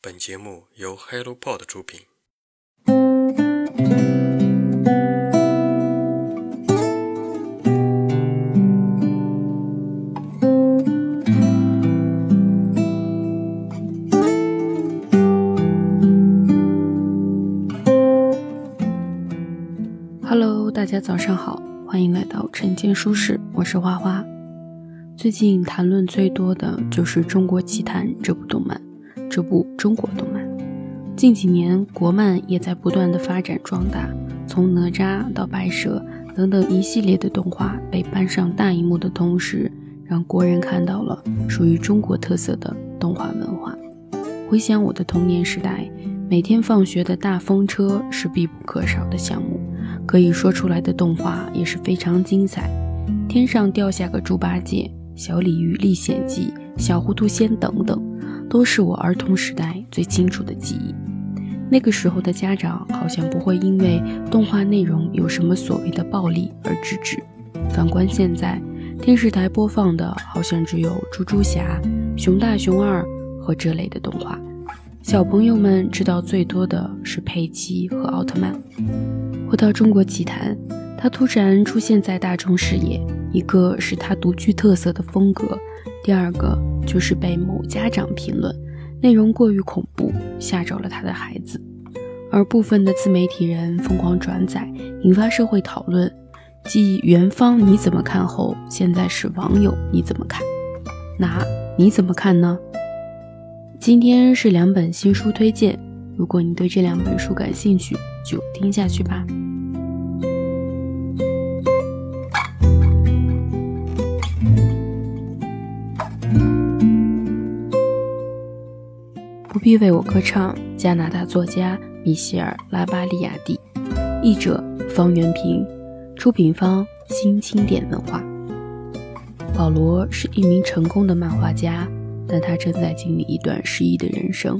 本节目由 HelloPod 出品。Hello，大家早上好，欢迎来到晨间书室，我是花花。最近谈论最多的就是《中国奇谭》这部动漫，这部中国动漫。近几年，国漫也在不断的发展壮大，从哪吒到白蛇等等一系列的动画被搬上大荧幕的同时，让国人看到了属于中国特色的动画文化。回想我的童年时代，每天放学的大风车是必不可少的项目，可以说出来的动画也是非常精彩。天上掉下个猪八戒。小鲤鱼历险记、小糊涂仙等等，都是我儿童时代最清楚的记忆。那个时候的家长好像不会因为动画内容有什么所谓的暴力而制止。反观现在，电视台播放的好像只有猪猪侠、熊大熊二和这类的动画，小朋友们知道最多的是佩奇和奥特曼。回到中国奇谭。它突然出现在大众视野，一个是它独具特色的风格，第二个就是被某家长评论内容过于恐怖，吓着了他的孩子，而部分的自媒体人疯狂转载，引发社会讨论。继元芳你怎么看后，现在是网友你怎么看？那你怎么看呢？今天是两本新书推荐，如果你对这两本书感兴趣，就听下去吧。必为我歌唱。加拿大作家米歇尔·拉巴利亚蒂，译者方元平，出品方新经典文化。保罗是一名成功的漫画家，但他正在经历一段失意的人生。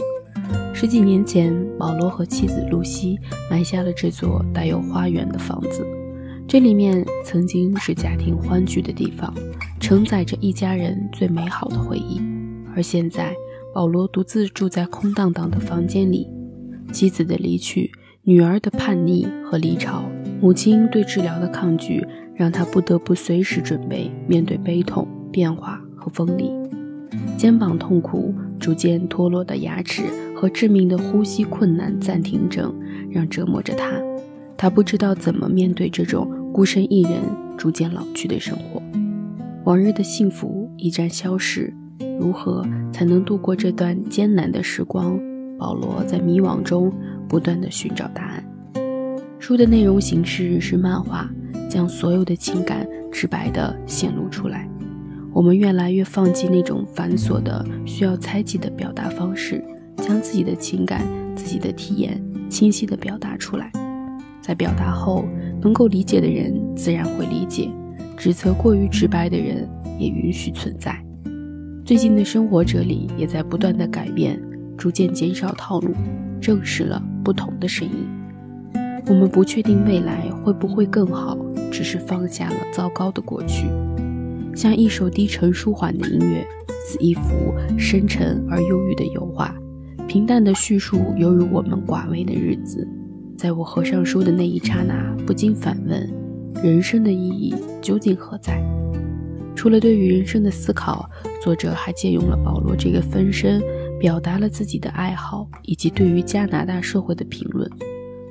十几年前，保罗和妻子露西买下了这座带有花园的房子，这里面曾经是家庭欢聚的地方，承载着一家人最美好的回忆，而现在。保罗独自住在空荡荡的房间里，妻子的离去，女儿的叛逆和离巢，母亲对治疗的抗拒，让他不得不随时准备面对悲痛、变化和分离。肩膀痛苦、逐渐脱落的牙齿和致命的呼吸困难暂停症，让折磨着他。他不知道怎么面对这种孤身一人、逐渐老去的生活。往日的幸福一旦消逝。如何才能度过这段艰难的时光？保罗在迷惘中不断地寻找答案。书的内容形式是漫画，将所有的情感直白地显露出来。我们越来越放弃那种繁琐的、需要猜忌的表达方式，将自己的情感、自己的体验清晰地表达出来。在表达后，能够理解的人自然会理解；指责过于直白的人也允许存在。最近的生活哲理也在不断的改变，逐渐减少套路，正视了不同的声音。我们不确定未来会不会更好，只是放下了糟糕的过去。像一首低沉舒缓的音乐，似一幅深沉而忧郁的油画，平淡的叙述犹如我们寡味的日子。在我合上书的那一刹那，不禁反问：人生的意义究竟何在？除了对于人生的思考，作者还借用了保罗这个分身，表达了自己的爱好以及对于加拿大社会的评论。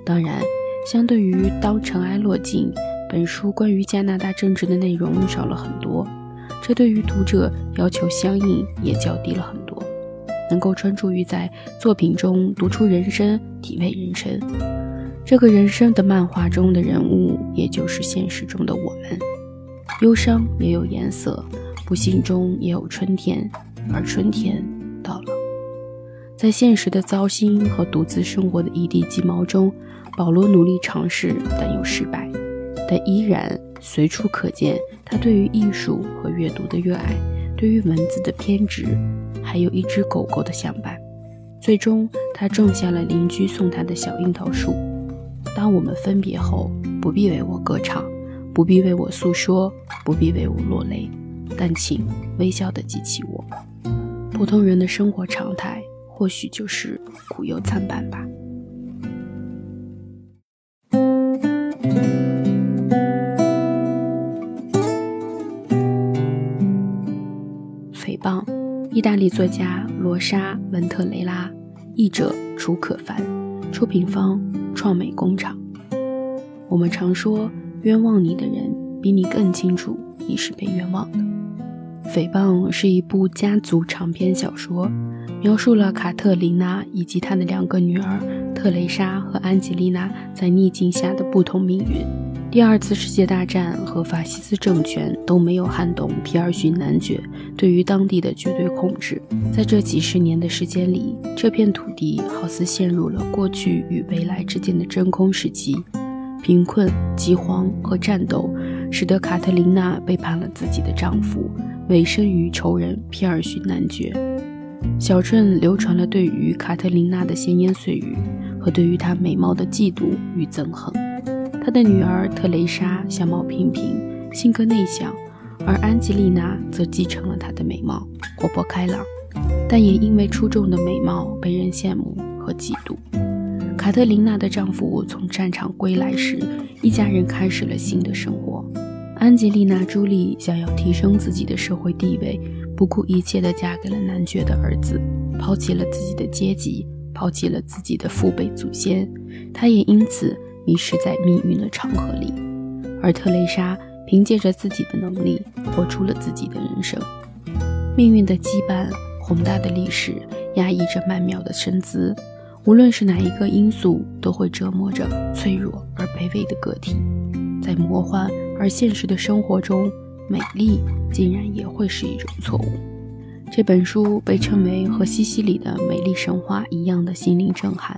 当然，相对于《当尘埃落尽》，本书关于加拿大政治的内容少了很多，这对于读者要求相应也较低了很多。能够专注于在作品中读出人生、体味人生，这个人生的漫画中的人物，也就是现实中的我们。忧伤也有颜色，不幸中也有春天，而春天到了。在现实的糟心和独自生活的一地鸡毛中，保罗努力尝试，但又失败，但依然随处可见他对于艺术和阅读的热爱，对于文字的偏执，还有一只狗狗的相伴。最终，他种下了邻居送他的小樱桃树。当我们分别后，不必为我歌唱。不必为我诉说，不必为我落泪，但请微笑的记起我。普通人的生活常态，或许就是苦忧参半吧。诽谤，意大利作家罗莎·文特雷拉，译者楚可凡，出品方创美工厂。我们常说，冤枉你的人比你更清楚你是被冤枉的。诽谤是一部家族长篇小说，描述了卡特琳娜以及她的两个女儿特蕾莎和安吉丽娜在逆境下的不同命运。第二次世界大战和法西斯政权都没有撼动皮尔逊男爵对于当地的绝对控制。在这几十年的时间里，这片土地好似陷入了过去与未来之间的真空时期。贫困、饥荒和战斗使得卡特琳娜背叛了自己的丈夫。委身于仇人皮尔逊男爵，小镇流传了对于卡特琳娜的闲言碎语和对于她美貌的嫉妒与憎恨。她的女儿特蕾莎相貌平平，性格内向，而安吉丽娜则继承了她的美貌，活泼开朗，但也因为出众的美貌被人羡慕和嫉妒。卡特琳娜的丈夫从战场归来时，一家人开始了新的生活。安吉丽娜·朱莉想要提升自己的社会地位，不顾一切地嫁给了男爵的儿子，抛弃了自己的阶级，抛弃了自己的父辈祖先。她也因此迷失在命运的长河里。而特蕾莎凭借着自己的能力，活出了自己的人生。命运的羁绊，宏大的历史压抑着曼妙的身姿。无论是哪一个因素，都会折磨着脆弱而卑微的个体。在魔幻而现实的生活中，美丽竟然也会是一种错误。这本书被称为和西西里的美丽神话一样的心灵震撼。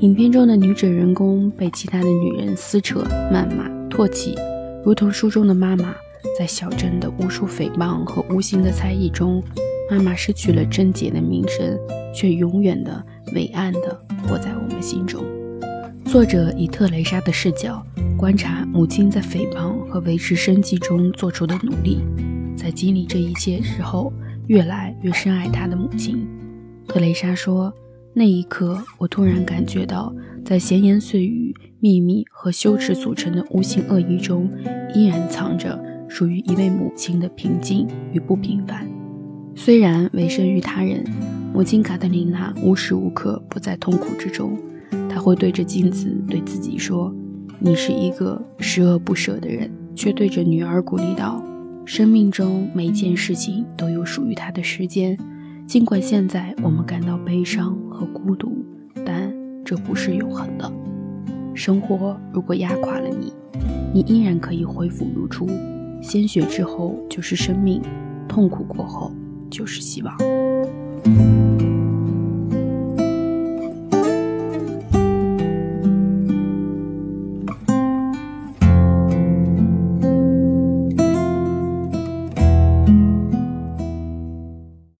影片中的女主人公被其他的女人撕扯、谩骂、唾弃，如同书中的妈妈，在小镇的无数诽谤和无形的猜疑中，妈妈失去了贞洁的名声，却永远的伟岸的活在我们心中。作者以特蕾莎的视角。观察母亲在诽谤和维持生计中做出的努力，在经历这一切之后，越来越深爱她的母亲。特蕾莎说：“那一刻，我突然感觉到，在闲言碎语、秘密和羞耻组成的无形恶意中，依然藏着属于一位母亲的平静与不平凡。虽然委身于他人，母亲卡特琳娜无时无刻不在痛苦之中。她会对着镜子对自己说。”你是一个十恶不赦的人，却对着女儿鼓励道：“生命中每件事情都有属于它的时间，尽管现在我们感到悲伤和孤独，但这不是永恒的。生活如果压垮了你，你依然可以恢复如初。鲜血之后就是生命，痛苦过后就是希望。”